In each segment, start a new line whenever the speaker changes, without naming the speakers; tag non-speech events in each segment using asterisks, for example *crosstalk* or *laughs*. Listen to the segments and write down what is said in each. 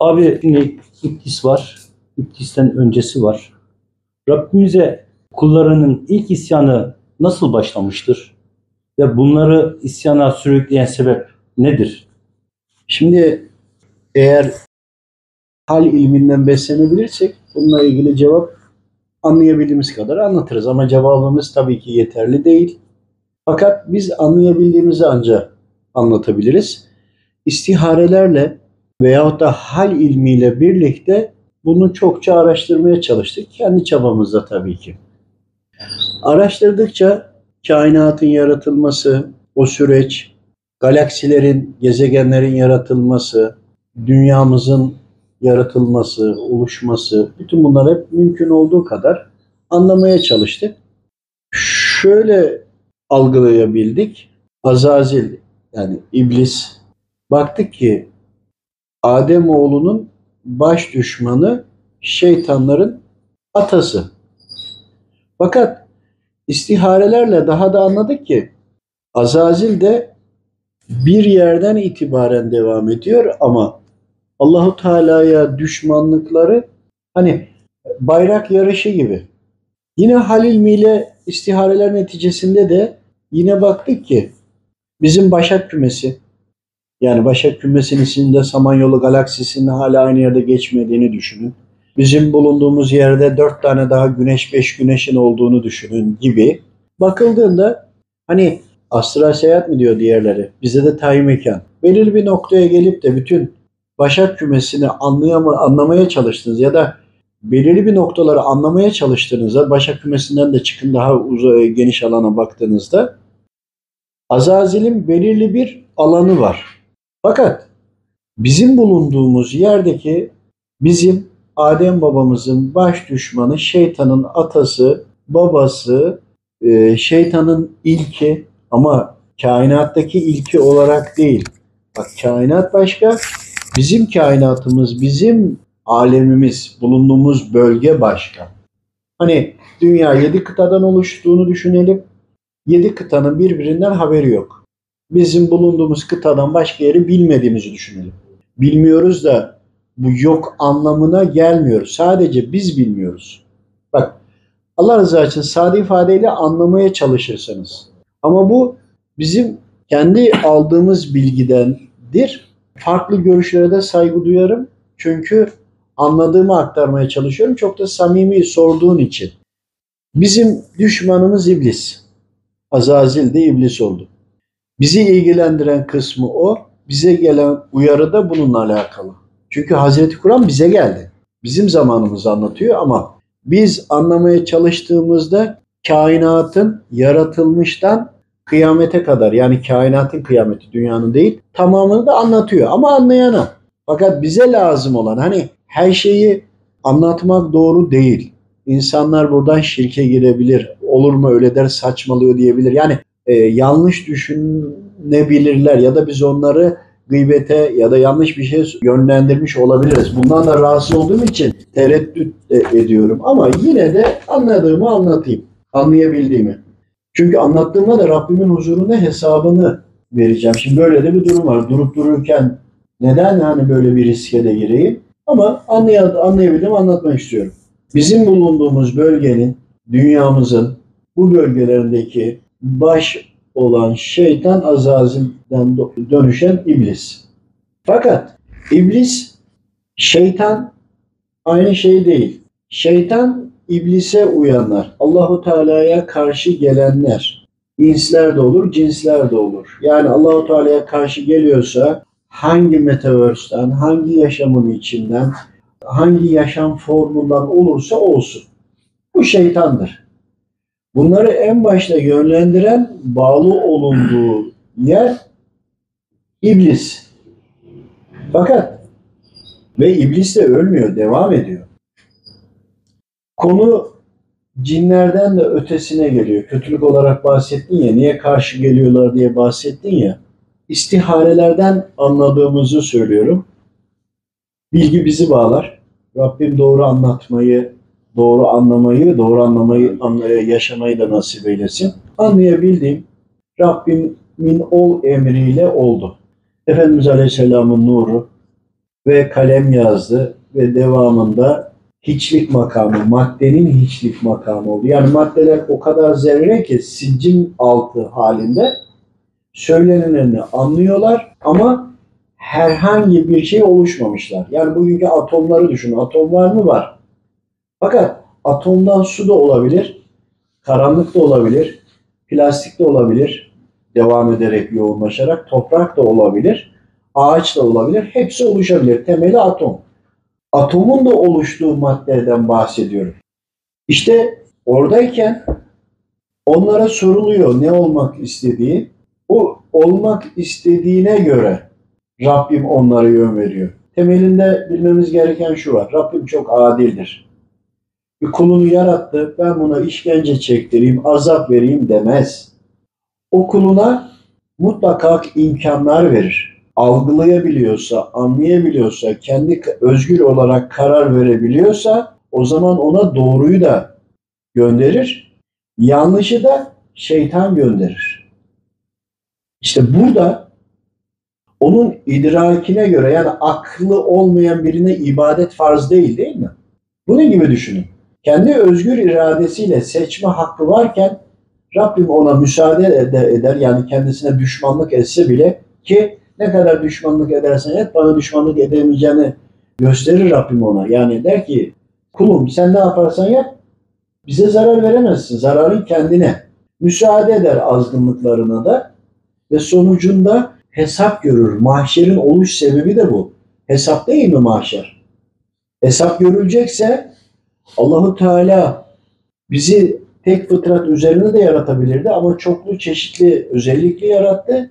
Abi şimdi İblis var. İblis'ten öncesi var. Rabbimize kullarının ilk isyanı nasıl başlamıştır? Ve bunları isyana sürükleyen sebep nedir?
Şimdi eğer hal ilminden beslenebilirsek bununla ilgili cevap anlayabildiğimiz kadar anlatırız. Ama cevabımız tabii ki yeterli değil. Fakat biz anlayabildiğimizi ancak anlatabiliriz. İstiharelerle veyahut da hal ilmiyle birlikte bunu çokça araştırmaya çalıştık. Kendi çabamızda tabii ki. Araştırdıkça kainatın yaratılması, o süreç, galaksilerin, gezegenlerin yaratılması, dünyamızın yaratılması, oluşması, bütün bunlar hep mümkün olduğu kadar anlamaya çalıştık. Şöyle algılayabildik. Azazil yani iblis baktık ki Adem oğlunun baş düşmanı şeytanların atası. Fakat istiharelerle daha da anladık ki Azazil de bir yerden itibaren devam ediyor ama Allahu Teala'ya düşmanlıkları hani bayrak yarışı gibi. Yine Halil ile istihareler neticesinde de yine baktık ki bizim Başak kümesi yani Başak kümesinin içinde Samanyolu galaksisinin hala aynı yerde geçmediğini düşünün. Bizim bulunduğumuz yerde dört tane daha güneş, beş güneşin olduğunu düşünün gibi. Bakıldığında hani astral seyahat mi diyor diğerleri. Bize de tayin mekan. Belirli bir noktaya gelip de bütün Başak kümesini anlayama, anlamaya çalıştınız ya da belirli bir noktaları anlamaya çalıştığınızda Başak kümesinden de çıkın daha uzay, geniş alana baktığınızda Azazil'in belirli bir alanı var. Fakat bizim bulunduğumuz yerdeki bizim Adem babamızın baş düşmanı şeytanın atası, babası, e, şeytanın ilki ama kainattaki ilki olarak değil. Bak kainat başka, bizim kainatımız, bizim alemimiz, bulunduğumuz bölge başka. Hani dünya yedi kıtadan oluştuğunu düşünelim. Yedi kıtanın birbirinden haberi yok. Bizim bulunduğumuz kıtadan başka yeri bilmediğimizi düşünelim. Bilmiyoruz da bu yok anlamına gelmiyor. Sadece biz bilmiyoruz. Bak Allah rızası için sade ifadeyle anlamaya çalışırsanız. Ama bu bizim kendi aldığımız bilgidendir. Farklı görüşlere de saygı duyarım. Çünkü anladığımı aktarmaya çalışıyorum. Çok da samimi sorduğun için. Bizim düşmanımız iblis. Azazil de iblis oldu. Bizi ilgilendiren kısmı o. Bize gelen uyarı da bununla alakalı. Çünkü Hazreti Kur'an bize geldi. Bizim zamanımızı anlatıyor ama biz anlamaya çalıştığımızda kainatın yaratılmıştan kıyamete kadar yani kainatın kıyameti dünyanın değil tamamını da anlatıyor ama anlayana. Fakat bize lazım olan hani her şeyi anlatmak doğru değil. İnsanlar buradan şirke girebilir. Olur mu öyle der saçmalıyor diyebilir. Yani e, yanlış düşünebilirler ya da biz onları gıybete ya da yanlış bir şey yönlendirmiş olabiliriz. Bundan da rahatsız olduğum için tereddüt ediyorum. Ama yine de anladığımı anlatayım. Anlayabildiğimi. Çünkü anlattığımda da Rabbimin huzurunda hesabını vereceğim. Şimdi böyle de bir durum var. Durup dururken neden hani böyle bir riske de gireyim? Ama anlay anlayabildim anlatmak istiyorum. Bizim bulunduğumuz bölgenin, dünyamızın bu bölgelerindeki baş olan şeytan Azazil'den dönüşen iblis. Fakat iblis şeytan aynı şey değil. Şeytan iblise uyanlar, Allahu Teala'ya karşı gelenler, insler de olur, cinsler de olur. Yani Allahu Teala'ya karşı geliyorsa hangi metaverse'den, hangi yaşamın içinden, hangi yaşam formundan olursa olsun. Bu şeytandır. Bunları en başta yönlendiren bağlı olunduğu yer iblis. Fakat ve iblis de ölmüyor, devam ediyor. Konu cinlerden de ötesine geliyor. Kötülük olarak bahsettin ya, niye karşı geliyorlar diye bahsettin ya. İstiharelerden anladığımızı söylüyorum. Bilgi bizi bağlar. Rabbim doğru anlatmayı, doğru anlamayı, doğru anlamayı, yaşamayı da nasip eylesin. Anlayabildiğim Rabbimin ol emriyle oldu. Efendimiz Aleyhisselam'ın nuru ve kalem yazdı ve devamında hiçlik makamı, maddenin hiçlik makamı oldu. Yani maddeler o kadar zerre ki sincin altı halinde söylenenlerini anlıyorlar ama herhangi bir şey oluşmamışlar. Yani bugünkü atomları düşünün. Atom var mı? Var. Fakat atomdan su da olabilir, karanlık da olabilir, plastik de olabilir, devam ederek yoğunlaşarak, toprak da olabilir, ağaç da olabilir. Hepsi oluşabilir. Temeli atom. Atomun da oluştuğu maddeden bahsediyorum. İşte oradayken onlara soruluyor ne olmak istediği. Bu olmak istediğine göre Rabbim onlara yön veriyor. Temelinde bilmemiz gereken şu var. Rabbim çok adildir. Bir kulunu yarattı, ben buna işkence çektireyim, azap vereyim demez. O kuluna mutlaka imkanlar verir. Algılayabiliyorsa, anlayabiliyorsa, kendi özgür olarak karar verebiliyorsa o zaman ona doğruyu da gönderir. Yanlışı da şeytan gönderir. İşte burada onun idrakine göre yani aklı olmayan birine ibadet farz değil değil mi? Bunun gibi düşünün. Kendi özgür iradesiyle seçme hakkı varken Rabbim ona müsaade eder yani kendisine düşmanlık etse bile ki ne kadar düşmanlık edersen et bana düşmanlık edemeyeceğini gösterir Rabbim ona. Yani der ki kulum sen ne yaparsan yap bize zarar veremezsin. Zararın kendine. Müsaade eder azgınlıklarına da ve sonucunda hesap görür. Mahşerin oluş sebebi de bu. Hesap değil mi mahşer? Hesap görülecekse Allahu Teala bizi tek fıtrat üzerine de yaratabilirdi ama çoklu çeşitli özellikle yarattı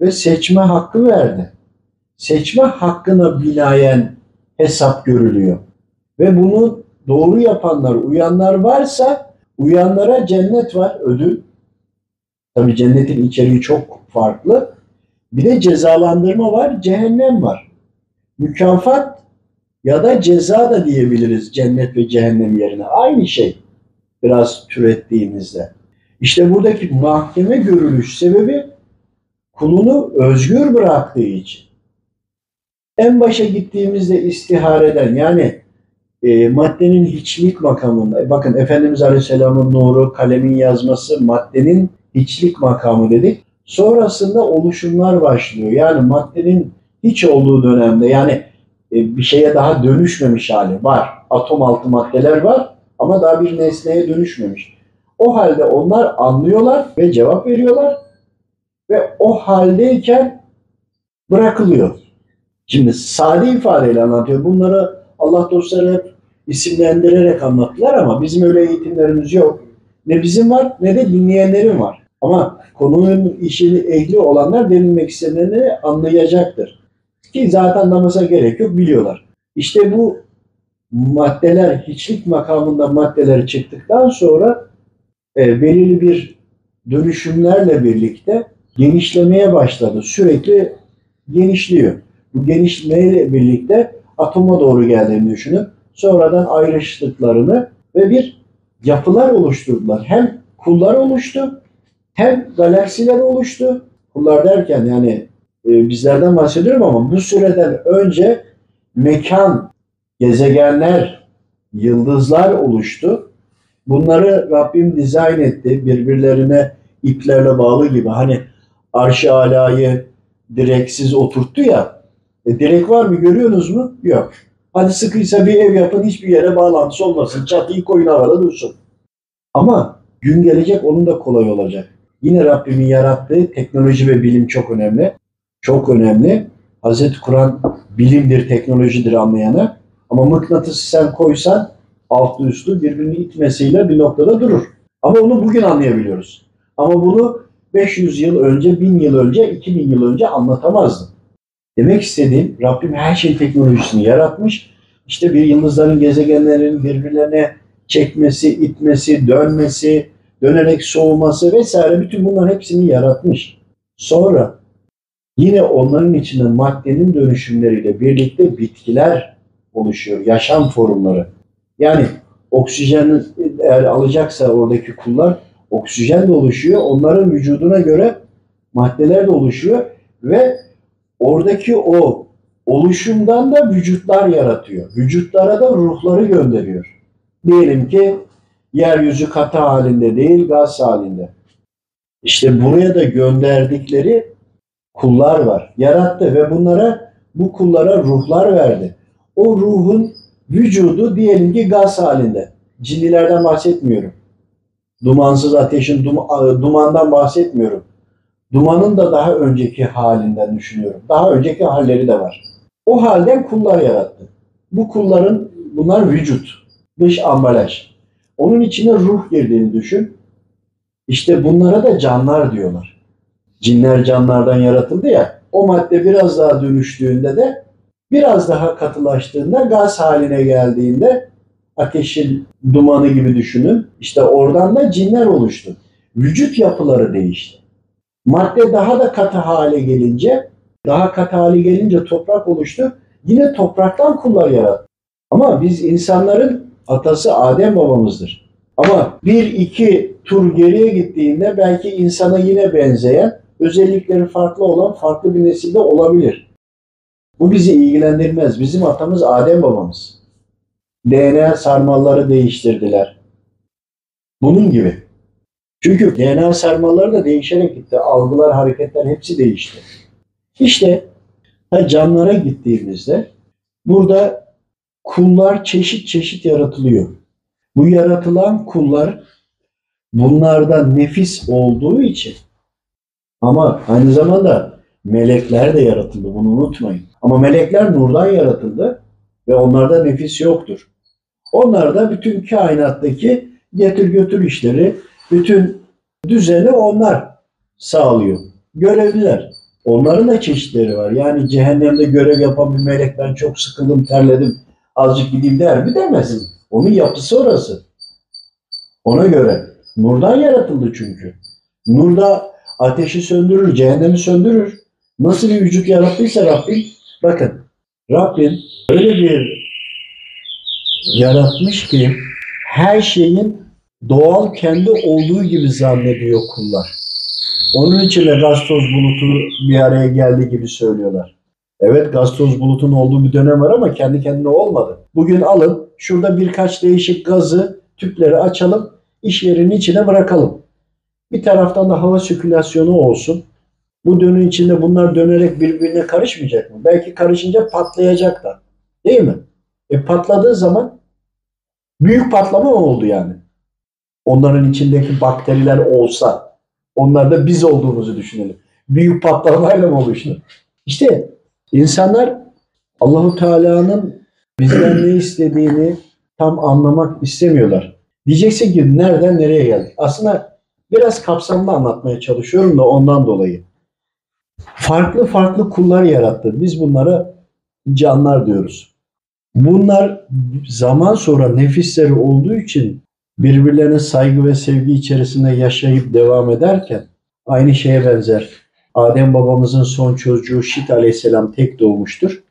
ve seçme hakkı verdi. Seçme hakkına binaen hesap görülüyor. Ve bunu doğru yapanlar, uyanlar varsa uyanlara cennet var, ödül. Tabi cennetin içeriği çok farklı. Bir de cezalandırma var, cehennem var. Mükafat ya da ceza da diyebiliriz cennet ve cehennem yerine. Aynı şey biraz türettiğimizde. İşte buradaki mahkeme görülüş sebebi kulunu özgür bıraktığı için. En başa gittiğimizde istihareden yani e, maddenin hiçlik makamında, e, bakın Efendimiz Aleyhisselam'ın nuru, kalemin yazması maddenin hiçlik makamı dedik. Sonrasında oluşumlar başlıyor. Yani maddenin hiç olduğu dönemde yani bir şeye daha dönüşmemiş hali var. Atom altı maddeler var ama daha bir nesneye dönüşmemiş. O halde onlar anlıyorlar ve cevap veriyorlar ve o haldeyken bırakılıyor. Şimdi sade ifadeyle anlatıyor. Bunları Allah dostları hep isimlendirerek anlattılar ama bizim öyle eğitimlerimiz yok. Ne bizim var ne de dinleyenlerin var. Ama konunun işini ehli olanlar denilmek isteneni anlayacaktır. Ki zaten namaza gerek yok biliyorlar. İşte bu maddeler hiçlik makamında maddeler çıktıktan sonra e, belirli bir dönüşümlerle birlikte genişlemeye başladı. Sürekli genişliyor. Bu genişlemeyle birlikte atoma doğru geldiğini düşünün. Sonradan ayrıştıklarını ve bir yapılar oluşturdular. Hem kullar oluştu hem galaksiler oluştu. Kullar derken yani e, bizlerden bahsediyorum ama bu süreden önce mekan, gezegenler, yıldızlar oluştu. Bunları Rabbim dizayn etti. Birbirlerine iplerle bağlı gibi. Hani arş-ı alayı direksiz oturttu ya. E, direk var mı görüyorsunuz mu? Yok. Hadi sıkıysa bir ev yapın hiçbir yere bağlantısı olmasın. Çatıyı koyun havada dursun. Ama gün gelecek onun da kolay olacak. Yine Rabbimin yarattığı teknoloji ve bilim çok önemli. Çok önemli. Hazreti Kur'an bilimdir, teknolojidir anlayana. Ama mıknatısı sen koysan altlı üstlü birbirini itmesiyle bir noktada durur. Ama onu bugün anlayabiliyoruz. Ama bunu 500 yıl önce, 1000 yıl önce, 2000 yıl önce anlatamazdım. Demek istediğim Rabbim her şey teknolojisini yaratmış. İşte bir yıldızların, gezegenlerin birbirlerine çekmesi, itmesi, dönmesi, dönerek soğuması vesaire bütün bunların hepsini yaratmış. Sonra yine onların içinde maddenin dönüşümleriyle birlikte bitkiler oluşuyor, yaşam formları. Yani oksijen eğer alacaksa oradaki kullar oksijen de oluşuyor. Onların vücuduna göre maddeler de oluşuyor ve oradaki o oluşumdan da vücutlar yaratıyor. Vücutlara da ruhları gönderiyor. Diyelim ki yeryüzü katı halinde değil gaz halinde. İşte buraya da gönderdikleri kullar var. Yarattı ve bunlara bu kullara ruhlar verdi. O ruhun vücudu diyelim ki gaz halinde. Cinlilerden bahsetmiyorum. Dumansız ateşin dum- dumandan bahsetmiyorum. Dumanın da daha önceki halinden düşünüyorum. Daha önceki halleri de var. O halden kullar yarattı. Bu kulların bunlar vücut, dış ambalaj. Onun içine ruh girdiğini düşün. İşte bunlara da canlar diyorlar. Cinler canlardan yaratıldı ya. O madde biraz daha dönüştüğünde de biraz daha katılaştığında gaz haline geldiğinde ateşin dumanı gibi düşünün. İşte oradan da cinler oluştu. Vücut yapıları değişti. Madde daha da katı hale gelince, daha katı hale gelince toprak oluştu. Yine topraktan kullar yarattı. Ama biz insanların atası Adem babamızdır. Ama bir iki tur geriye gittiğinde belki insana yine benzeyen, özellikleri farklı olan farklı bir nesilde olabilir. Bu bizi ilgilendirmez. Bizim atamız Adem babamız. DNA sarmalları değiştirdiler. Bunun gibi. Çünkü DNA sarmalları da değişerek gitti. Algılar, hareketler hepsi değişti. İşte ha canlara gittiğimizde burada kullar çeşit çeşit yaratılıyor. Bu yaratılan kullar bunlardan nefis olduğu için ama aynı zamanda melekler de yaratıldı. Bunu unutmayın. Ama melekler nurdan yaratıldı ve onlarda nefis yoktur. Onlar da bütün kainattaki getir götür işleri, bütün düzeni onlar sağlıyor. Görevliler. Onların da çeşitleri var. Yani cehennemde görev yapan bir melek ben çok sıkıldım, terledim, azıcık gideyim der mi demez. Onun yapısı orası. Ona göre. Nurdan yaratıldı çünkü. Nurda ateşi söndürür, cehennemi söndürür. Nasıl bir vücut yarattıysa Rabbim, bakın Rabbim öyle bir yaratmış ki her şeyin doğal kendi olduğu gibi zannediyor kullar. Onun için de gaz toz bulutu bir araya geldi gibi söylüyorlar. Evet gaz toz bulutun olduğu bir dönem var ama kendi kendine olmadı. Bugün alın şurada birkaç değişik gazı tüpleri açalım iş yerinin içine bırakalım. Bir taraftan da hava sirkülasyonu olsun. Bu dönü içinde bunlar dönerek birbirine karışmayacak mı? Belki karışınca patlayacak da. Değil mi? E patladığı zaman büyük patlama mı oldu yani? Onların içindeki bakteriler olsa, onlar da biz olduğumuzu düşünelim. Büyük patlamayla mı oluştu? İşte insanlar Allahu Teala'nın bizden ne istediğini tam anlamak istemiyorlar. Diyeceksin ki nereden nereye geldik? Aslında biraz kapsamlı anlatmaya çalışıyorum da ondan dolayı. Farklı farklı kullar yarattı. Biz bunlara canlar diyoruz. Bunlar zaman sonra nefisleri olduğu için birbirlerine saygı ve sevgi içerisinde yaşayıp devam ederken aynı şeye benzer. Adem babamızın son çocuğu Şit aleyhisselam tek doğmuştur.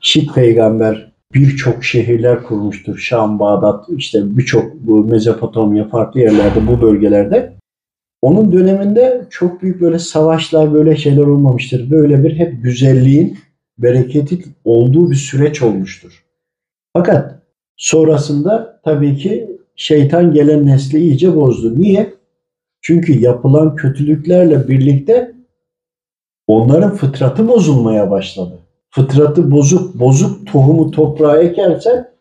Şit peygamber birçok şehirler kurmuştur. Şam, Bağdat, işte birçok bu Mezopotamya farklı yerlerde bu bölgelerde. Onun döneminde çok büyük böyle savaşlar böyle şeyler olmamıştır. Böyle bir hep güzelliğin, bereketin olduğu bir süreç olmuştur. Fakat sonrasında tabii ki şeytan gelen nesli iyice bozdu. Niye? Çünkü yapılan kötülüklerle birlikte onların fıtratı bozulmaya başladı. Fıtratı bozuk, bozuk tohumu toprağa ekersen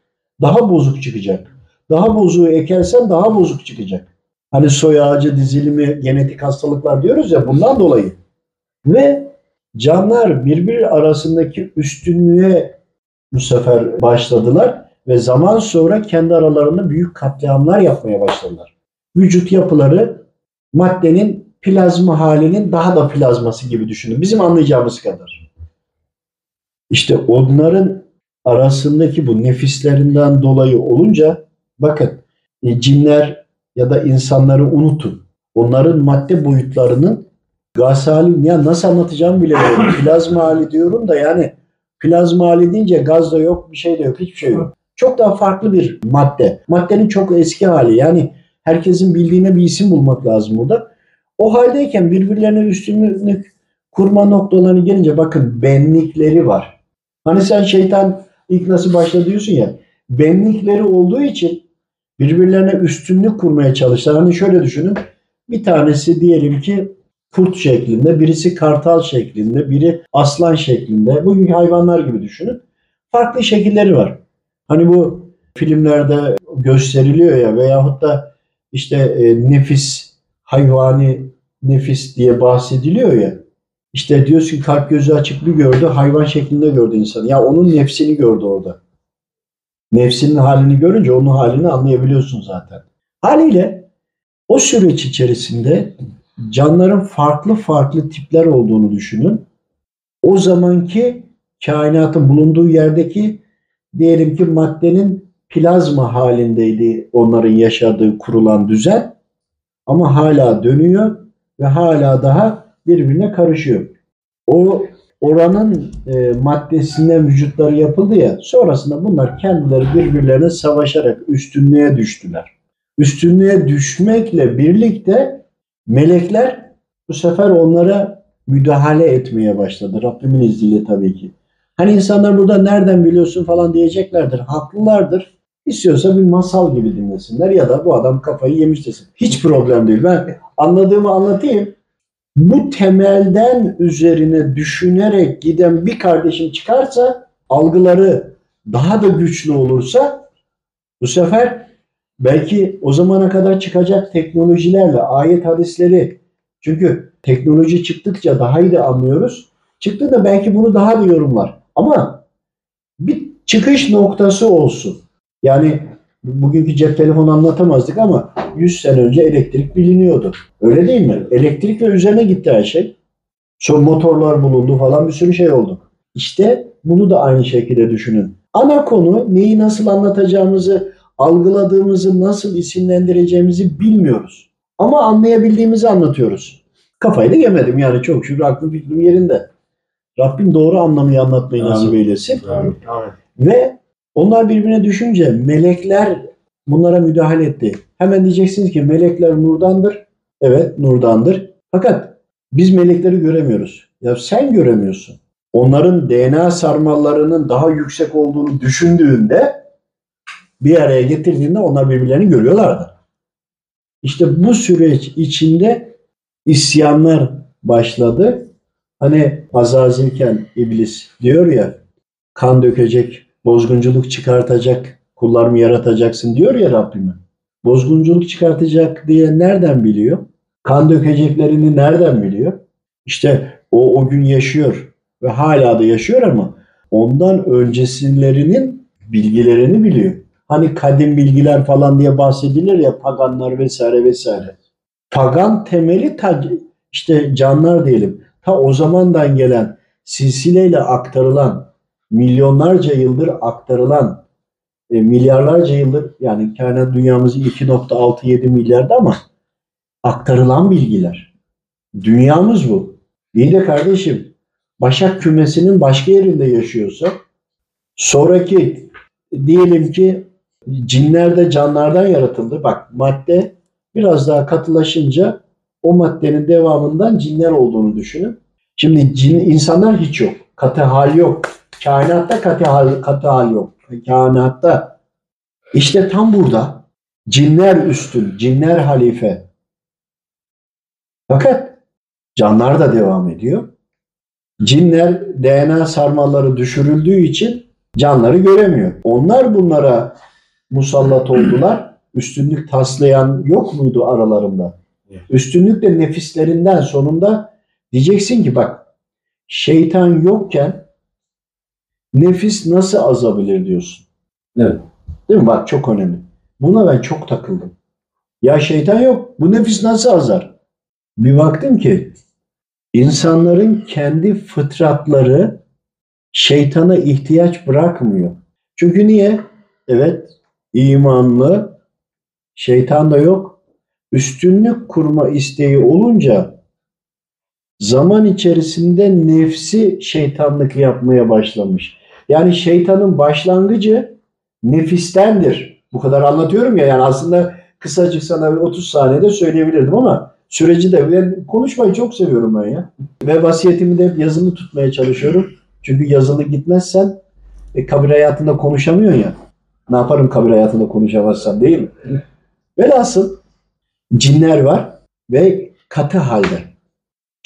daha bozuk çıkacak. Daha bozuğu ekersen daha bozuk çıkacak. Hani soy ağacı dizilimi, genetik hastalıklar diyoruz ya bundan dolayı. Ve canlar birbiri arasındaki üstünlüğe bu sefer başladılar ve zaman sonra kendi aralarında büyük katliamlar yapmaya başladılar. Vücut yapıları maddenin plazma halinin daha da plazması gibi düşünün. Bizim anlayacağımız kadar. İşte onların arasındaki bu nefislerinden dolayı olunca bakın e, cinler ya da insanları unutun. Onların madde boyutlarının gaz hali ya nasıl anlatacağımı bilemiyorum. *coughs* Plazma hali diyorum da yani plazma hali deyince gaz da yok, bir şey de yok, hiçbir şey yok. Çok daha farklı bir madde. Maddenin çok eski hali. Yani herkesin bildiğine bir isim bulmak lazım burada. O haldeyken birbirlerine üstünlük kurma noktalarına gelince bakın benlikleri var. Hani sen şeytan ilk nasıl diyorsun ya. Benlikleri olduğu için birbirlerine üstünlük kurmaya çalıştılar. Hani şöyle düşünün. Bir tanesi diyelim ki kurt şeklinde, birisi kartal şeklinde, biri aslan şeklinde. Bugünkü hayvanlar gibi düşünün. Farklı şekilleri var. Hani bu filmlerde gösteriliyor ya veyahut da işte e, nefis, hayvani nefis diye bahsediliyor ya. İşte diyorsun kalp gözü açık bir gördü, hayvan şeklinde gördü insan. Ya onun nefsini gördü orada. Nefsinin halini görünce onun halini anlayabiliyorsun zaten. Haliyle o süreç içerisinde canların farklı farklı tipler olduğunu düşünün. O zamanki kainatın bulunduğu yerdeki diyelim ki maddenin plazma halindeydi onların yaşadığı kurulan düzen ama hala dönüyor ve hala daha birbirine karışıyor. O oranın e, maddesinden vücutları yapıldı ya sonrasında bunlar kendileri birbirlerine savaşarak üstünlüğe düştüler. Üstünlüğe düşmekle birlikte melekler bu sefer onlara müdahale etmeye başladı. Rabbimin izniyle tabii ki. Hani insanlar burada nereden biliyorsun falan diyeceklerdir. Haklılardır. İstiyorsa bir masal gibi dinlesinler ya da bu adam kafayı yemiş desin. Hiç problem değil. Ben anladığımı anlatayım. Bu temelden üzerine düşünerek giden bir kardeşim çıkarsa algıları daha da güçlü olursa bu sefer belki o zamana kadar çıkacak teknolojilerle ayet hadisleri çünkü teknoloji çıktıkça daha iyi de anlıyoruz. Çıktı da belki bunu daha da yorumlar. Ama bir çıkış noktası olsun. Yani bugünkü cep telefonu anlatamazdık ama 100 sene önce elektrik biliniyordu. Öyle değil mi? Elektrik ve üzerine gitti her şey. Sonra motorlar bulundu falan bir sürü şey oldu. İşte bunu da aynı şekilde düşünün. Ana konu neyi nasıl anlatacağımızı, algıladığımızı, nasıl isimlendireceğimizi bilmiyoruz. Ama anlayabildiğimizi anlatıyoruz. Kafayı da yemedim yani çok şükür aklım fikrim yerinde. Rabbim doğru anlamayı anlatmayı
Amin.
nasip eylesin.
Amin.
Ve onlar birbirine düşünce melekler bunlara müdahale etti. Hemen diyeceksiniz ki melekler nurdandır. Evet nurdandır. Fakat biz melekleri göremiyoruz. Ya sen göremiyorsun. Onların DNA sarmallarının daha yüksek olduğunu düşündüğünde bir araya getirdiğinde onlar birbirlerini görüyorlardı. İşte bu süreç içinde isyanlar başladı. Hani Azazilken iblis diyor ya kan dökecek, bozgunculuk çıkartacak kullarımı yaratacaksın diyor ya Rabbime. Bozgunculuk çıkartacak diye nereden biliyor? Kan dökeceklerini nereden biliyor? İşte o o gün yaşıyor ve hala da yaşıyor ama ondan öncesilerinin bilgilerini biliyor. Hani kadim bilgiler falan diye bahsedilir ya paganlar vesaire vesaire. Pagan temeli ta, işte canlar diyelim. Ta o zamandan gelen silsileyle aktarılan milyonlarca yıldır aktarılan e, milyarlarca yıldır yani kainat dünyamızı 2.67 milyarda ama aktarılan bilgiler. Dünyamız bu. İyi de kardeşim Başak kümesinin başka yerinde yaşıyorsa sonraki diyelim ki cinler de canlardan yaratıldı. Bak madde biraz daha katılaşınca o maddenin devamından cinler olduğunu düşünün. Şimdi cin, insanlar hiç yok. Katı hal yok. Kainatta katı hal, katı hal yok. Kainatta. İşte tam burada cinler üstün, cinler halife. Fakat canlar da devam ediyor. Cinler DNA sarmalları düşürüldüğü için canları göremiyor. Onlar bunlara musallat oldular. Üstünlük taslayan yok muydu aralarında? Üstünlük de nefislerinden sonunda diyeceksin ki bak şeytan yokken nefis nasıl azabilir diyorsun.
Evet.
Değil mi? Bak çok önemli. Buna ben çok takıldım. Ya şeytan yok. Bu nefis nasıl azar? Bir baktım ki insanların kendi fıtratları şeytana ihtiyaç bırakmıyor. Çünkü niye? Evet imanlı şeytan da yok. Üstünlük kurma isteği olunca zaman içerisinde nefsi şeytanlık yapmaya başlamış. Yani şeytanın başlangıcı nefistendir. Bu kadar anlatıyorum ya yani aslında kısacık sana bir 30 saniyede söyleyebilirdim ama süreci de ben konuşmayı çok seviyorum ben ya. Ve vasiyetimi de hep yazılı tutmaya çalışıyorum. Çünkü yazılı gitmezsen e, kabir hayatında konuşamıyorsun ya. Ne yaparım kabir hayatında konuşamazsam değil mi? Velhasıl cinler var ve katı halde.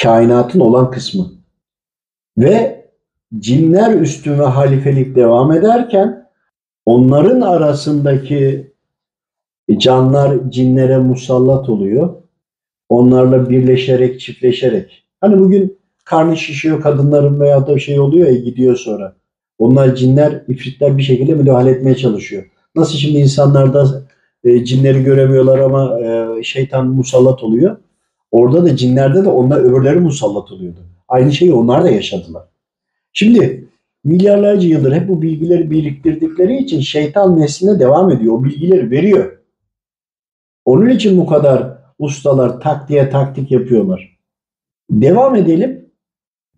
Kainatın olan kısmı. Ve cinler üstüne halifelik devam ederken onların arasındaki canlar cinlere musallat oluyor. Onlarla birleşerek, çiftleşerek. Hani bugün karnı şişiyor kadınların veya da şey oluyor ya gidiyor sonra. Onlar cinler, ifritler bir şekilde müdahale etmeye çalışıyor. Nasıl şimdi insanlarda e, cinleri göremiyorlar ama e, şeytan musallat oluyor. Orada da cinlerde de onlar öbürleri musallat oluyordu. Aynı şeyi onlar da yaşadılar. Şimdi milyarlarca yıldır hep bu bilgileri biriktirdikleri için şeytan nesline devam ediyor. O bilgileri veriyor. Onun için bu kadar ustalar taktiğe taktik yapıyorlar. Devam edelim.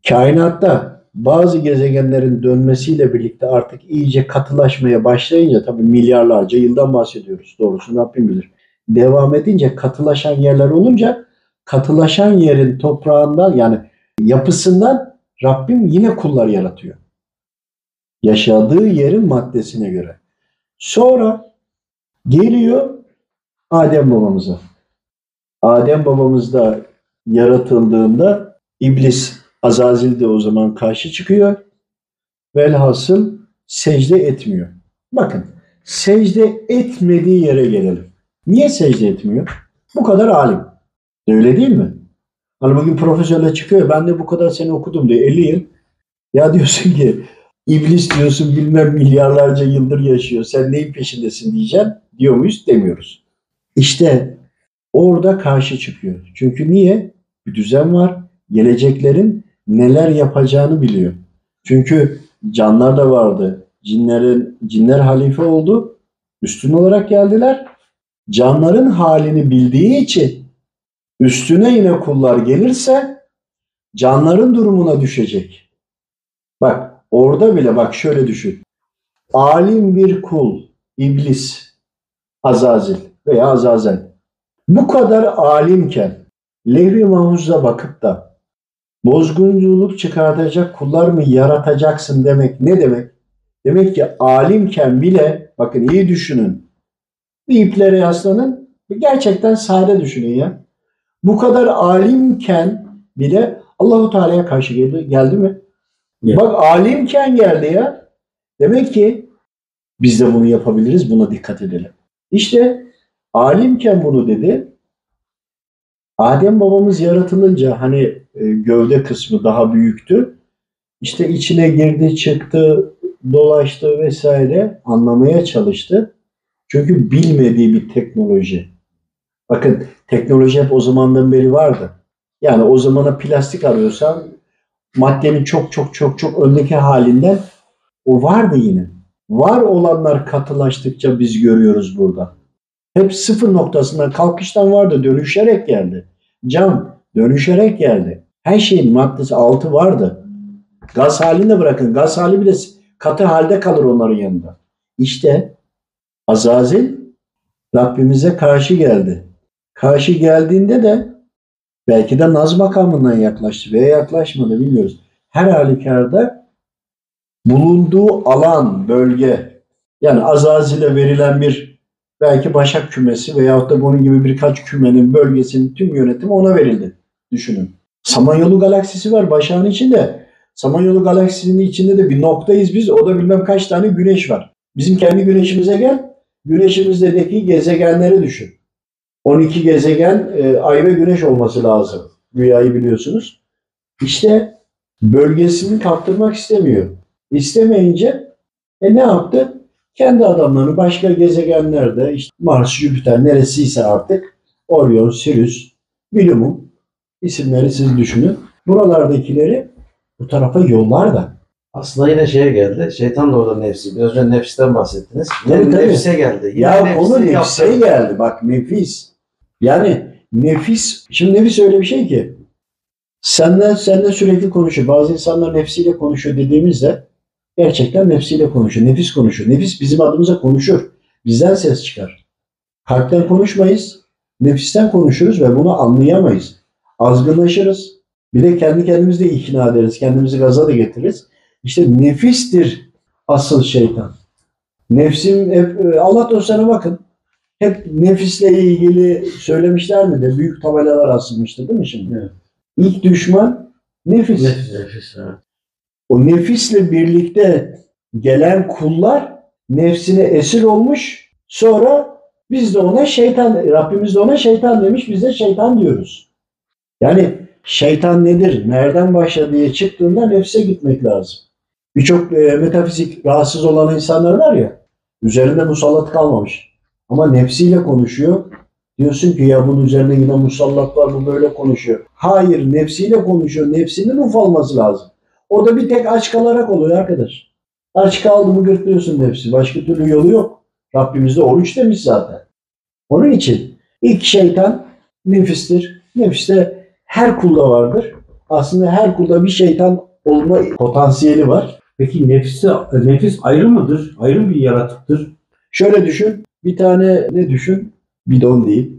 Kainatta bazı gezegenlerin dönmesiyle birlikte artık iyice katılaşmaya başlayınca tabii milyarlarca yıldan bahsediyoruz. Doğrusunu Rabbim bilir. Devam edince katılaşan yerler olunca katılaşan yerin toprağından yani yapısından Rabbim yine kullar yaratıyor. Yaşadığı yerin maddesine göre. Sonra geliyor Adem babamıza. Adem babamız da yaratıldığında iblis Azazil de o zaman karşı çıkıyor. Velhasıl secde etmiyor. Bakın secde etmediği yere gelelim. Niye secde etmiyor? Bu kadar alim. Öyle değil mi? Hani bugün profesörle çıkıyor. Ben de bu kadar sene okudum diyor. 50 yıl. Ya diyorsun ki iblis diyorsun bilmem milyarlarca yıldır yaşıyor. Sen neyin peşindesin diyeceksin. Diyor muyuz? Demiyoruz. İşte orada karşı çıkıyor. Çünkü niye? Bir düzen var. Geleceklerin neler yapacağını biliyor. Çünkü canlar da vardı. Cinlerin cinler halife oldu. Üstün olarak geldiler. Canların halini bildiği için üstüne yine kullar gelirse canların durumuna düşecek. Bak orada bile bak şöyle düşün. Alim bir kul, iblis, azazil veya azazel. Bu kadar alimken levh-i mahfuza bakıp da bozgunculuk çıkartacak kullar mı yaratacaksın demek ne demek? Demek ki alimken bile bakın iyi düşünün. Bir iplere yaslanın. Gerçekten sade düşünün ya. Bu kadar alimken bile Allahu Teala'ya karşı geldi, geldi mi?
Evet.
Bak alimken geldi ya. Demek ki biz de bunu yapabiliriz. Buna dikkat edelim. İşte alimken bunu dedi. Adem babamız yaratılınca hani e, gövde kısmı daha büyüktü. İşte içine girdi, çıktı, dolaştı vesaire anlamaya çalıştı. Çünkü bilmediği bir teknoloji. Bakın teknoloji hep o zamandan beri vardı. Yani o zamana plastik arıyorsan maddenin çok çok çok çok öndeki halinden o vardı yine. Var olanlar katılaştıkça biz görüyoruz burada. Hep sıfır noktasından kalkıştan vardı dönüşerek geldi. Cam dönüşerek geldi. Her şeyin maddesi altı vardı. Gaz halinde bırakın. Gaz hali bile katı halde kalır onların yanında. İşte Azazil Rabbimize karşı geldi. Karşı geldiğinde de belki de Naz makamından yaklaştı veya yaklaşmadı bilmiyoruz. Her halükarda bulunduğu alan, bölge yani Azazil'e verilen bir belki Başak kümesi veyahut da bunun gibi birkaç kümenin bölgesinin tüm yönetimi ona verildi. Düşünün. Samanyolu galaksisi var Başak'ın içinde. Samanyolu galaksisinin içinde de bir noktayız biz. O da bilmem kaç tane güneş var. Bizim kendi güneşimize gel. Güneşimizdeki gezegenleri düşün. 12 gezegen e, ay ve güneş olması lazım. Dünyayı biliyorsunuz. İşte bölgesini kaptırmak istemiyor. İstemeyince e ne yaptı? Kendi adamlarını başka gezegenlerde işte Mars, Jüpiter neresiyse artık Orion, Sirius, Minimum isimleri siz düşünün. Buralardakileri bu tarafa yollar da.
Aslında yine şeye geldi. Şeytan da orada nefsi. Biraz önce nefisten bahsettiniz.
Tabii, tabii.
nefise geldi. Yine
Ya
nefsi
konu
yaptı.
nefse geldi. Bak nefis. Yani nefis. Şimdi nefis öyle bir şey ki. Senden, senden sürekli konuşuyor. Bazı insanlar nefsiyle konuşuyor dediğimizde gerçekten nefsiyle konuşuyor. Nefis konuşuyor. Nefis bizim adımıza konuşur. Bizden ses çıkar. Kalpten konuşmayız. Nefisten konuşuruz ve bunu anlayamayız. Azgınlaşırız. Bir de kendi kendimizi de ikna ederiz. Kendimizi gaza da getiririz. İşte nefistir asıl şeytan. Nefsim e, Allah dostlarına bakın. Hep nefisle ilgili söylemişler mi de büyük tabelalar asılmıştı değil mi şimdi?
Evet.
İlk düşman nefis.
Nefis, evet.
O nefisle birlikte gelen kullar nefsine esir olmuş. Sonra biz de ona şeytan, Rabbimiz de ona şeytan demiş, biz de şeytan diyoruz. Yani şeytan nedir, nereden başladı diye çıktığında nefse gitmek lazım. Birçok e, metafizik rahatsız olan insanlar var ya, üzerinde musallat kalmamış. Ama nefsiyle konuşuyor. Diyorsun ki ya bunun üzerine yine musallat var, bu böyle konuşuyor. Hayır, nefsiyle konuşuyor. Nefsinin ufalması lazım. O da bir tek aç kalarak oluyor arkadaş. Aç kaldı mı gırtlıyorsun nefsi. Başka türlü yolu yok. Rabbimiz de oruç demiş zaten. Onun için ilk şeytan nefistir. Nefis de her kulda vardır. Aslında her kulda bir şeytan olma potansiyeli var.
Peki nefsi, nefis ayrı mıdır? Ayrı bir yaratıktır.
Şöyle düşün. Bir tane ne düşün? Bidon değil.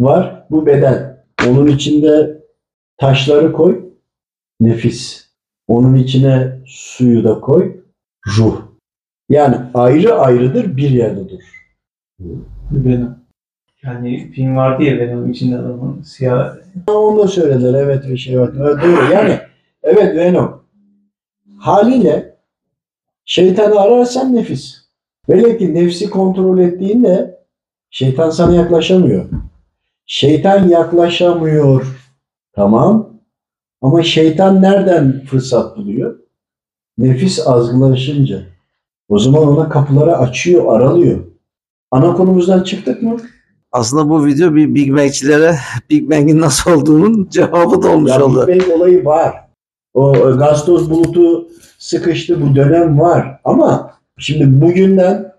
Var. Bu beden. Onun içinde taşları koy. Nefis. Onun içine suyu da koy. Ruh. Yani ayrı ayrıdır bir yerde dur.
Venom. Yani film vardı ya Venom içinde adamın siyah
Onu da söylediler. Evet bir şey var. Evet, doğru. Yani evet Venom. Haliyle şeytanı ararsan nefis. Velev ki nefsi kontrol ettiğinde şeytan sana yaklaşamıyor. Şeytan yaklaşamıyor. Tamam. Ama şeytan nereden fırsat buluyor? Nefis azgınlaşınca. O zaman ona kapıları açıyor, aralıyor. Ana konumuzdan çıktık mı?
Aslında bu video bir Big Mac'çilere *laughs* Big Bang'in nasıl olduğunun *laughs* cevabı da olmuş
Ya
oldu.
Big Bang olayı var. O gaz toz bulutu sıkıştı bu dönem var. Ama şimdi bugünden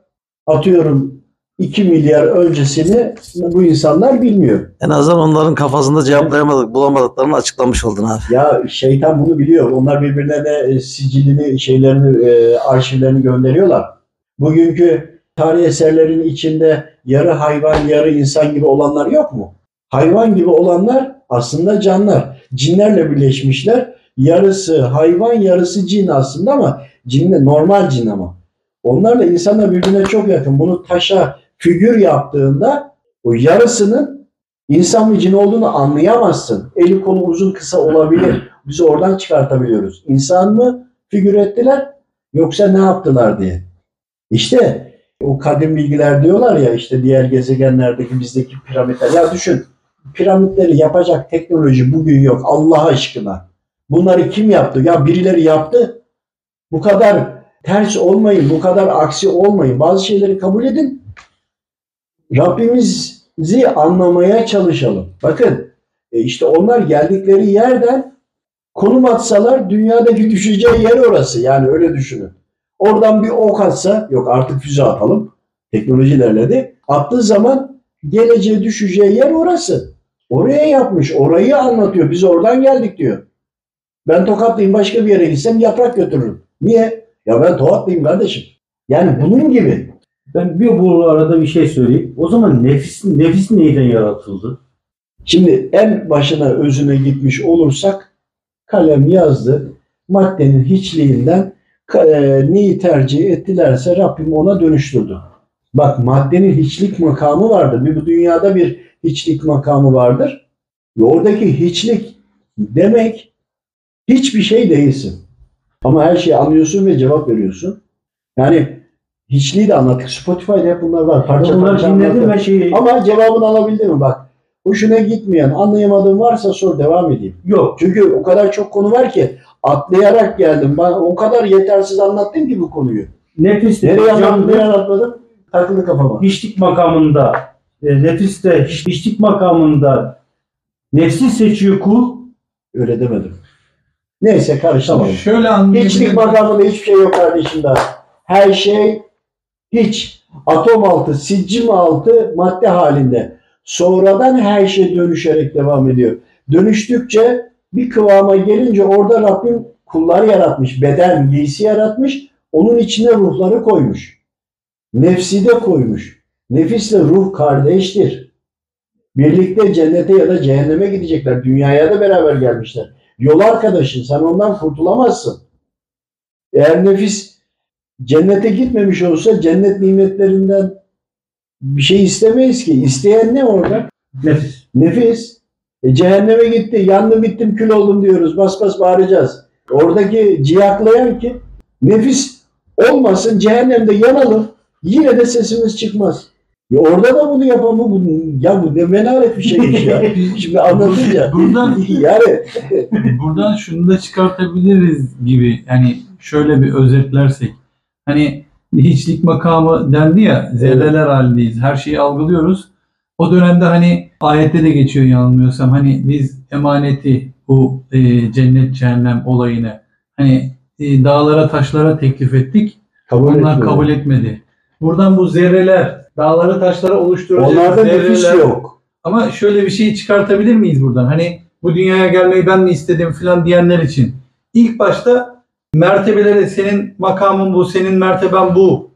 atıyorum 2 milyar öncesini bu insanlar bilmiyor.
En azından onların kafasında cevaplayamadık, bulamadıklarını açıklamış oldun abi.
Ya şeytan bunu biliyor. Onlar birbirlerine e, sicilini, şeylerini, e, arşivlerini gönderiyorlar. Bugünkü tarih eserlerinin içinde yarı hayvan, yarı insan gibi olanlar yok mu? Hayvan gibi olanlar aslında canlar. Cinlerle birleşmişler. Yarısı hayvan, yarısı cin aslında ama cinle normal cin ama. Onlarla insanlar birbirine çok yakın. Bunu taşa figür yaptığında o yarısının insan mı cin olduğunu anlayamazsın. Eli kolu uzun kısa olabilir. Biz oradan çıkartabiliyoruz. İnsan mı figür ettiler yoksa ne yaptılar diye. İşte o kadim bilgiler diyorlar ya işte diğer gezegenlerdeki bizdeki piramitler. Ya düşün piramitleri yapacak teknoloji bugün yok Allah aşkına. Bunları kim yaptı? Ya birileri yaptı. Bu kadar ters olmayın, bu kadar aksi olmayın. Bazı şeyleri kabul edin. Rabbimizi anlamaya çalışalım. Bakın e, işte onlar geldikleri yerden konum atsalar dünyadaki düşeceği yer orası. Yani öyle düşünün. Oradan bir ok atsa, yok artık füze atalım. Teknoloji ilerledi. Attığı zaman geleceğe düşeceği yer orası. Oraya yapmış, orayı anlatıyor. Biz oradan geldik diyor. Ben tokatlıyım başka bir yere gitsem yaprak götürürüm. Niye? Ya ben tokatlıyım kardeşim. Yani bunun gibi.
Ben bir bu arada bir şey söyleyeyim. O zaman nefis, nefis neyden yaratıldı?
Şimdi en başına özüne gitmiş olursak kalem yazdı. Maddenin hiçliğinden e, neyi tercih ettilerse Rabbim ona dönüştürdü. Bak maddenin hiçlik makamı vardır. Bir bu dünyada bir hiçlik makamı vardır. Ve oradaki hiçlik demek hiçbir şey değilsin. Ama her şeyi anlıyorsun ve cevap veriyorsun. Yani hiçliği de anlattık. Spotify'da hep bunlar var. Parça
Bunları
parça
dinledim ve şeyi...
Ama cevabını alabildin mi? Bak hoşuna gitmeyen, anlayamadığın varsa sor devam edeyim.
Yok.
Çünkü o kadar çok konu var ki atlayarak geldim. Ben o kadar yetersiz anlattım ki bu konuyu.
Nefis
Nereye anlattım, nereye anlatmadım? Takılı kafama.
hiçlik makamında, e, nefis de hiç- hiçlik makamında nefsi seçiyor kul.
Öyle demedim. Neyse karıştırmayalım.
Şöyle
Hiçlik
anlayabilirim.
makamında hiçbir şey yok kardeşim daha. Her şey hiç. Atom altı, siccim altı madde halinde. Sonradan her şey dönüşerek devam ediyor. Dönüştükçe bir kıvama gelince orada Rabbim kullar yaratmış. Beden, giysi yaratmış. Onun içine ruhları koymuş. Nefsi de koymuş. Nefisle ruh kardeştir. Birlikte cennete ya da cehenneme gidecekler. Dünyaya da beraber gelmişler. Yol arkadaşın sen ondan kurtulamazsın. Eğer nefis cennete gitmemiş olsa cennet nimetlerinden bir şey istemeyiz ki. İsteyen ne orada?
Nefis.
Nefis. E, cehenneme gitti, yandım bittim kül oldum diyoruz. Bas bas bağıracağız. Oradaki ciyaklayan ki nefis olmasın cehennemde yanalım. Yine de sesimiz çıkmaz. Ya orada da bunu yapan bu. bu- Ya bu ne menaret bir şeymiş ya. *laughs* Şimdi anlatınca.
Buradan
yani *laughs*
buradan şunu da çıkartabiliriz gibi. Yani şöyle bir özetlersek. Hani hiçlik makamı dendi ya zerreler halindeyiz. Her şeyi algılıyoruz. O dönemde hani ayette de geçiyor yanılmıyorsam hani biz emaneti bu e, cennet cehennem olayını hani e, dağlara taşlara teklif ettik.
kabul
Onlar
etmiyor.
kabul etmedi. Buradan bu zerreler dağları taşları oluşturacak
Onlarda nefis yok.
ama şöyle bir şey çıkartabilir miyiz buradan? Hani bu dünyaya gelmeyi ben mi istedim falan diyenler için. İlk başta mertebeleri senin makamın bu, senin merteben bu.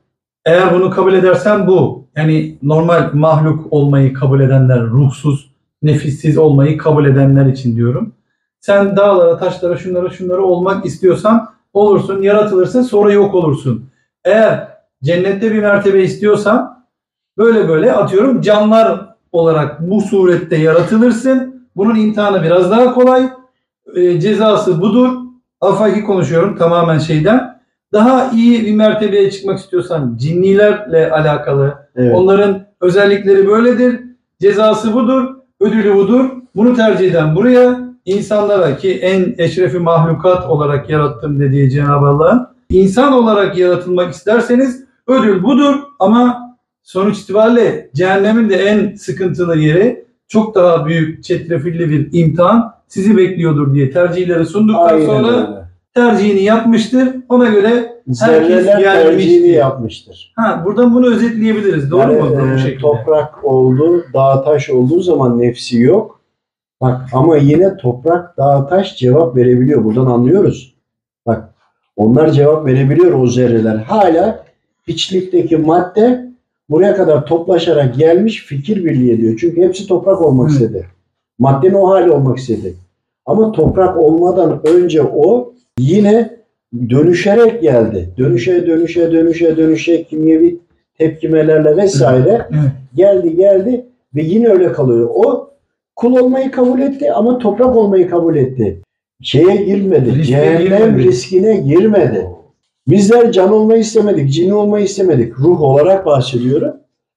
Eğer bunu kabul edersen bu. Yani normal mahluk olmayı kabul edenler, ruhsuz, nefissiz olmayı kabul edenler için diyorum. Sen dağlara, taşlara, şunlara, şunlara olmak istiyorsan olursun, yaratılırsın, sonra yok olursun. Eğer cennette bir mertebe istiyorsan böyle böyle atıyorum canlar olarak bu surette yaratılırsın. Bunun imtihanı biraz daha kolay. E, cezası budur. Afaki konuşuyorum tamamen şeyden. Daha iyi bir mertebeye çıkmak istiyorsan cinnilerle alakalı.
Evet.
Onların özellikleri böyledir. Cezası budur. Ödülü budur. Bunu tercih eden buraya insanlara ki en eşrefi mahlukat olarak yarattım dediği Cenab-ı Allah'ın insan olarak yaratılmak isterseniz ödül budur ama sonuç itibariyle cehennemin de en sıkıntılı yeri çok daha büyük çetrefilli bir imtihan sizi bekliyordur diye tercihleri sunduktan
Aynen
sonra
öyle.
tercihini yapmıştır. Ona göre
Zerreler
gelmiştir.
tercihini yapmıştır.
ha buradan bunu özetleyebiliriz. Doğru
Yani,
mu bu
e,
şekilde?
Toprak oldu, dağ taş olduğu zaman nefsi yok. Bak ama yine toprak, dağ taş cevap verebiliyor. Buradan anlıyoruz. Bak onlar cevap verebiliyor o zerreler. Hala hiçlikteki madde buraya kadar toplaşarak gelmiş fikir birliği ediyor. Çünkü hepsi toprak olmak
Hı.
istedi. Maddenin o hali olmak istedi. Ama toprak olmadan önce o yine dönüşerek geldi. Dönüşe dönüşe dönüşe dönüşe kimyevi tepkimelerle vesaire geldi geldi ve yine öyle kalıyor. O kul olmayı kabul etti ama toprak olmayı kabul etti. Şeye girmedi.
Riske
cehennem
girmedi.
riskine girmedi. Bizler can olmayı istemedik, cin olmayı istemedik. Ruh olarak bahsediyorum.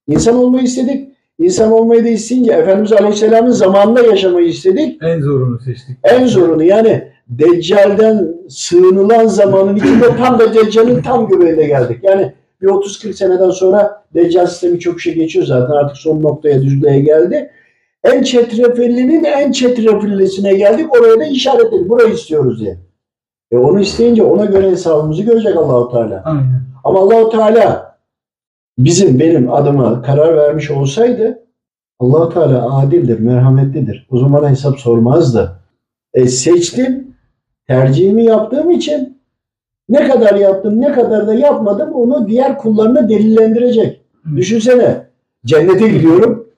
İnsan olmayı istedik. İnsan olmayı da isteyince Efendimiz Aleyhisselam'ın zamanında yaşamayı istedik.
En zorunu seçtik.
En zorunu yani Deccal'den sığınılan zamanın içinde tam da Deccal'in tam göbeğine geldik. Yani bir 30-40 seneden sonra Deccal sistemi çok şey geçiyor zaten artık son noktaya düzlüğe geldi. En çetrefillinin en çetrefillisine geldik. Oraya da işaret edildi. Burayı istiyoruz diye. E onu isteyince ona göre hesabımızı görecek Allahu Teala.
Aynen.
Ama Allahu Teala bizim benim adıma karar vermiş olsaydı Allahu Teala adildir, merhametlidir. O zaman hesap sormazdı. E, seçtim, tercihimi yaptığım için ne kadar yaptım, ne kadar da yapmadım onu diğer kullarına delillendirecek.
Hı.
Düşünsene, cennete gidiyorum.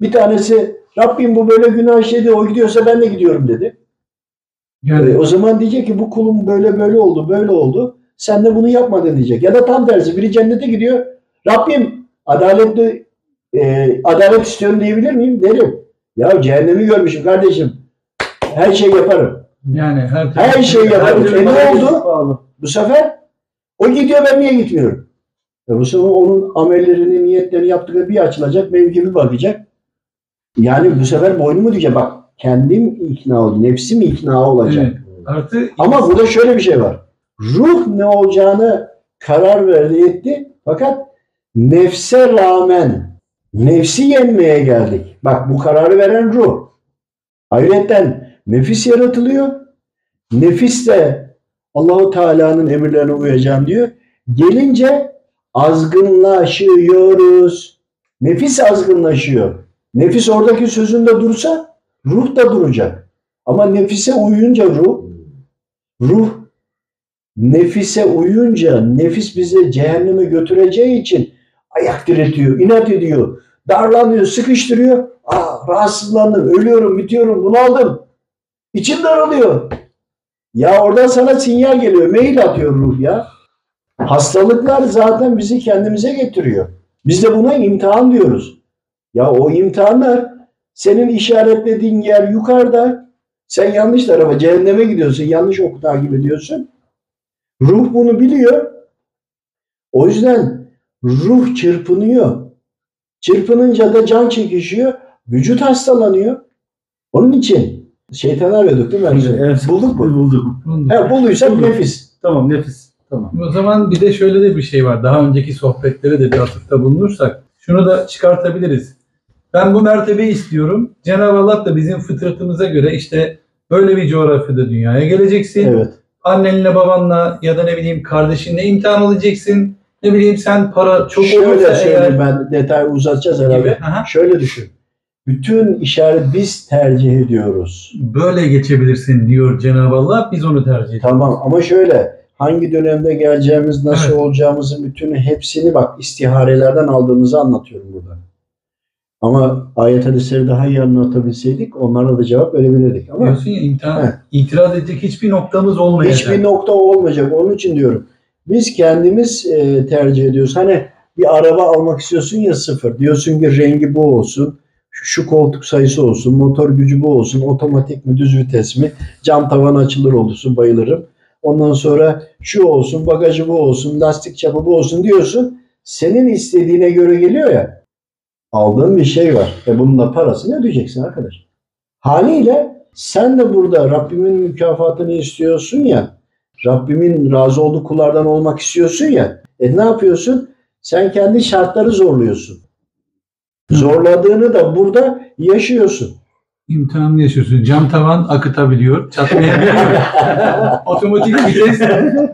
Bir tanesi Rabbim bu böyle günah işledi, o gidiyorsa ben de gidiyorum dedi.
Yani
E, o zaman diyecek ki bu kulum böyle böyle oldu, böyle oldu. Sen de bunu yapmadın diyecek. Ya da tam tersi biri cennete gidiyor. Rabbim adaletli e, adalet istiyorum diyebilir miyim? Derim. Ya cehennemi görmüşüm kardeşim. Her şey yaparım.
yani her,
Her şeyi yaparım.
türlü
E ne oldu? Bu sefer o gidiyor ben niye gitmiyorum? E bu sefer onun amellerini, niyetlerini yaptığı bir açılacak, mevkimi bakacak. Yani bu sefer boynumu diyecek. Bak kendim ikna olacak, nefsim ikna olacak.
Evet. Artı
Ama burada şöyle bir şey var. Ruh ne olacağını karar verdi etti. Fakat nefse rağmen nefsi yenmeye geldik. Bak bu kararı veren ruh. Ayrıca nefis yaratılıyor. Nefis de Allahu Teala'nın emirlerine uyacağım diyor. Gelince azgınlaşıyoruz. Nefis azgınlaşıyor. Nefis oradaki sözünde dursa ruh da duracak. Ama nefise uyunca ruh ruh nefise uyunca nefis bizi cehenneme götüreceği için ayak diretiyor, inat ediyor, darlanıyor, sıkıştırıyor. Aa, rahatsızlandım, ölüyorum, bitiyorum, bunaldım. İçim daralıyor. Ya oradan sana sinyal geliyor. Mail atıyor ruh ya. Hastalıklar zaten bizi kendimize getiriyor. Biz de buna imtihan diyoruz. Ya o imtihanlar senin işaretlediğin yer yukarıda. Sen yanlış tarafa cehenneme gidiyorsun. Yanlış oku takip ediyorsun. Ruh bunu biliyor. O yüzden ruh çırpınıyor. Çırpınınca da can çekişiyor. Vücut hastalanıyor. Onun için şeytan arıyorduk değil mi? Ercan?
Evet.
Bulduk mu?
Bulduk.
He, bulduysak
Bulduk.
nefis.
Tamam nefis. Tamam.
O zaman bir de şöyle de bir şey var. Daha önceki sohbetlere de bir atıfta bulunursak şunu da çıkartabiliriz. Ben bu mertebeyi istiyorum. Cenab-ı Allah da bizim fıtratımıza göre işte böyle bir coğrafyada dünyaya geleceksin.
Evet.
Annenle babanla ya da ne bileyim kardeşinle imtihan alacaksın. Ne bileyim sen para çok
Şöyle
olursa
söyleyeyim
eğer
ben detay uzatacağız herhalde.
Aha.
Şöyle düşün. Bütün işaret biz tercih ediyoruz.
Böyle geçebilirsin diyor Cenab-ı Allah. Biz onu tercih ediyoruz.
Tamam ama şöyle hangi dönemde geleceğimiz, nasıl
Evet.
olacağımızın bütün hepsini bak istiharelerden aldığımızı anlatıyorum burada. Ama ayet hadisleri daha iyi anlatabilseydik onlara da cevap verebilirdik. Ama
Diyorsun ya imtihan,
Evet.
itiraz edecek hiçbir noktamız olmayacak.
hiçbir nokta olmayacak. Onun için diyorum. Biz kendimiz e, tercih ediyoruz. Hani bir araba almak istiyorsun ya sıfır. Diyorsun ki rengi bu olsun. Şu, şu koltuk sayısı olsun. Motor gücü bu olsun. Otomatik mi düz vites mi? Cam tavan açılır olursun bayılırım. Ondan sonra şu olsun, bagajı bu olsun, lastik çapı bu olsun diyorsun. Senin istediğine göre geliyor ya. Aldığın bir şey var. E bunun da parasını ödeyeceksin arkadaş. Haliyle sen de burada Rabbimin mükafatını istiyorsun ya. Rabbimin razı olduğu kullardan olmak istiyorsun ya. E ne yapıyorsun? Sen kendi şartları zorluyorsun. Zorladığını da burada yaşıyorsun.
İmtihanını yaşıyorsun. Cam tavan akıtabiliyor, çatlayabiliyor. *laughs* Otomatik vites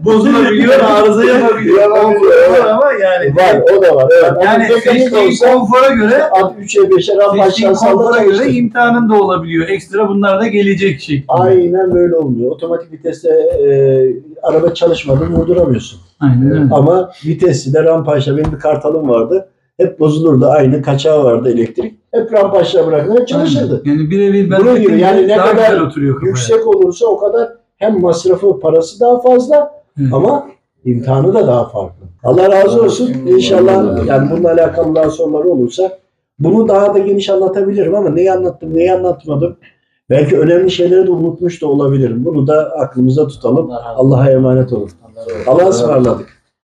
bozulabiliyor, arıza yapabiliyor. Var ama yani.
Var o da var. Evet.
Yani seçtiğin konfora göre
at 3'e 5'e
seçtiğin
rampaçtan
konfora göre
çalıştır.
imtihanın da olabiliyor. Ekstra bunlar da gelecek şeklinde.
Aynen böyle olmuyor. Otomatik viteste e, araba çalışmadı vurduramıyorsun.
Aynen öyle.
Ama vitesli de rampaçla benim bir kartalım vardı. Hep bozulurdu. Aynı kaçağı vardı elektrik. Hep rampaçla bırakılır çalışırdı.
Aynen. Yani birebir
Bunun
ben
gibi yani ne kadar
oturuyor.
Yüksek olursa o kadar hem masrafı parası daha fazla
Evet.
ama imtihanı da daha farklı. Allah razı olsun. İnşallah yani bununla alakalı daha sorular olursa bunu daha da geniş anlatabilirim ama neyi anlattım neyi anlatmadım. Belki önemli şeyleri de unutmuş da olabilirim. Bunu da aklımızda tutalım. Allah'a emanet olun. Allah'a ısmarladık.